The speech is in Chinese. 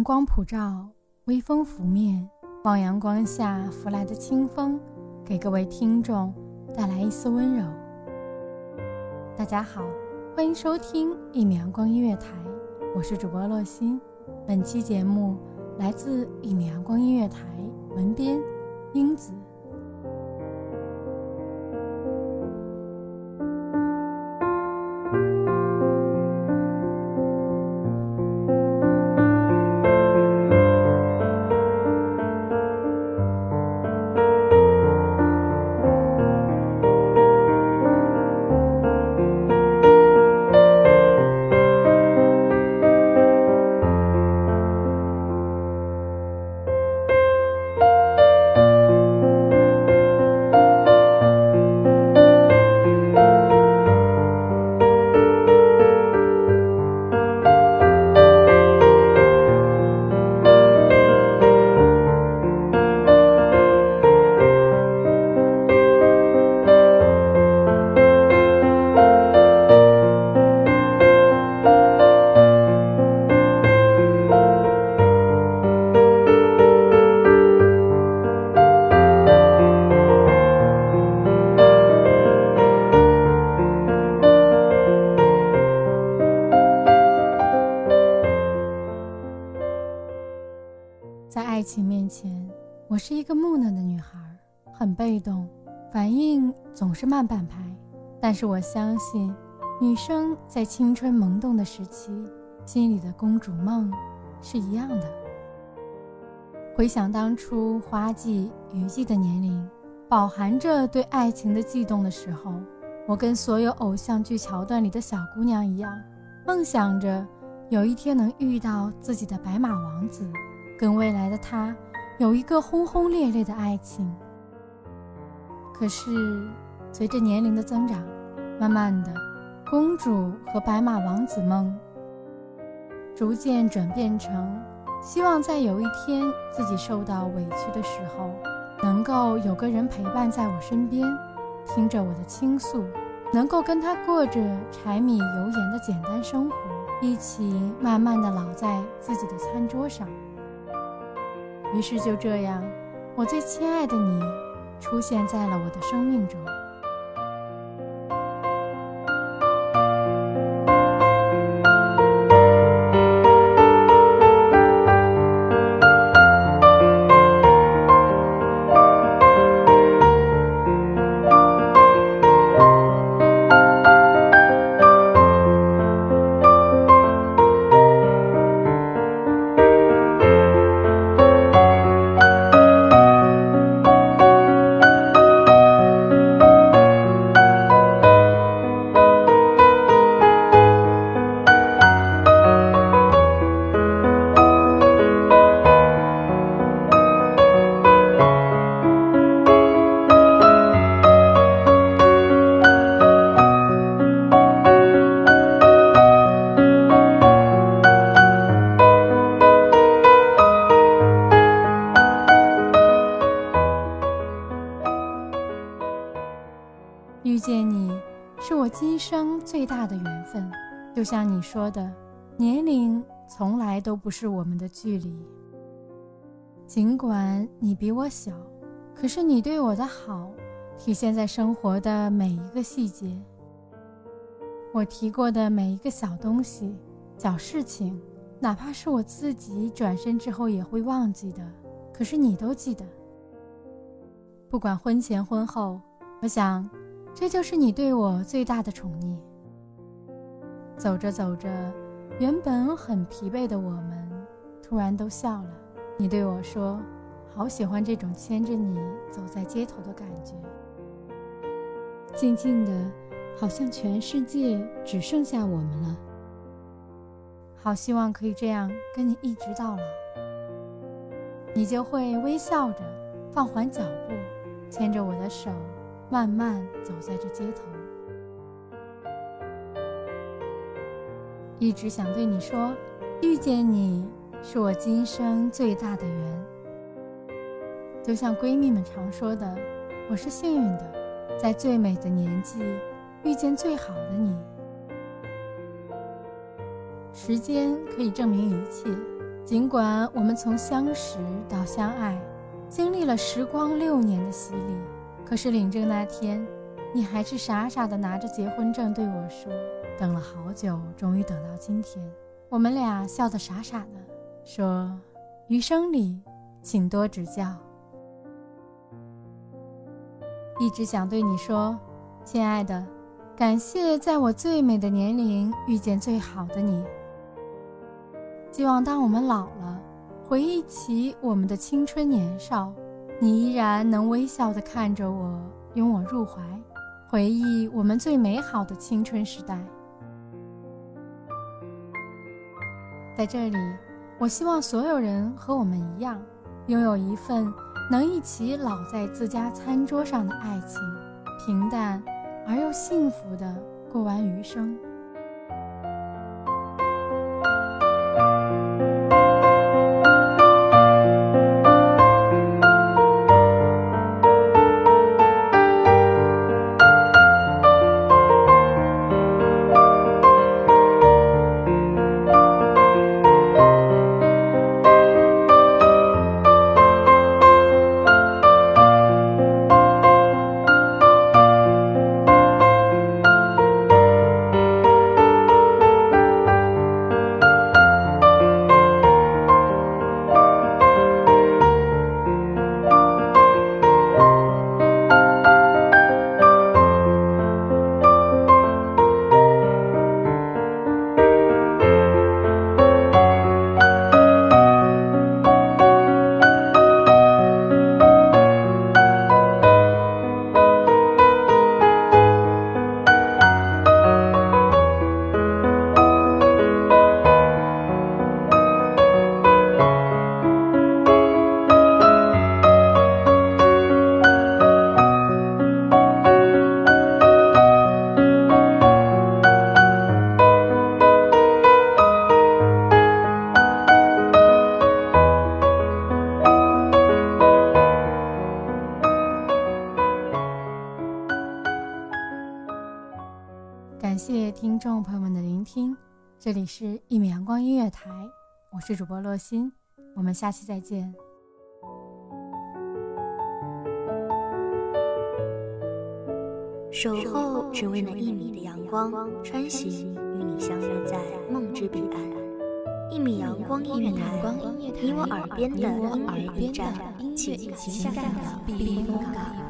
阳光普照，微风拂面，望阳光下拂来的清风，给各位听众带来一丝温柔。大家好，欢迎收听一米阳光音乐台，我是主播洛欣。本期节目来自一米阳光音乐台，文编英子。情面前，我是一个木讷的女孩，很被动，反应总是慢半拍。但是我相信，女生在青春萌动的时期，心里的公主梦是一样的。回想当初花季、雨季的年龄，饱含着对爱情的悸动的时候，我跟所有偶像剧桥段里的小姑娘一样，梦想着有一天能遇到自己的白马王子。跟未来的他有一个轰轰烈烈的爱情。可是，随着年龄的增长，慢慢的，公主和白马王子梦逐渐转变成希望在有一天自己受到委屈的时候，能够有个人陪伴在我身边，听着我的倾诉，能够跟他过着柴米油盐的简单生活，一起慢慢的老在自己的餐桌上。于是就这样，我最亲爱的你，出现在了我的生命中。遇见你，是我今生最大的缘分。就像你说的，年龄从来都不是我们的距离。尽管你比我小，可是你对我的好，体现在生活的每一个细节。我提过的每一个小东西、小事情，哪怕是我自己转身之后也会忘记的，可是你都记得。不管婚前婚后，我想。这就是你对我最大的宠溺。走着走着，原本很疲惫的我们，突然都笑了。你对我说：“好喜欢这种牵着你走在街头的感觉，静静的，好像全世界只剩下我们了。好希望可以这样跟你一直到老。”你就会微笑着，放缓脚步，牵着我的手，慢慢走在这街头。一直想对你说，遇见你是我今生最大的缘。就像闺蜜们常说的，我是幸运的，在最美的年纪遇见最好的你。时间可以证明一切，尽管我们从相识到相爱，经历了时光六年的洗礼，可是领证那天，你还是傻傻的拿着结婚证对我说。等了好久，终于等到今天，我们俩笑得傻傻的，说：“余生里，请多指教。”一直想对你说，亲爱的，感谢在我最美的年龄遇见最好的你。希望当我们老了，回忆起我们的青春年少，你依然能微笑地看着我，拥我入怀，回忆我们最美好的青春时代。在这里，我希望所有人和我们一样，拥有一份能一起老在自家餐桌上的爱情，平淡而又幸福的过完余生。感谢听众朋友们的聆听，这里是一米阳光音乐台，我是主播洛心，我们下期再见。守候只为那一米的阳光，穿行与你相约在梦之彼岸。一米阳光音乐台，你我耳边的音乐驿站，情感的避风港。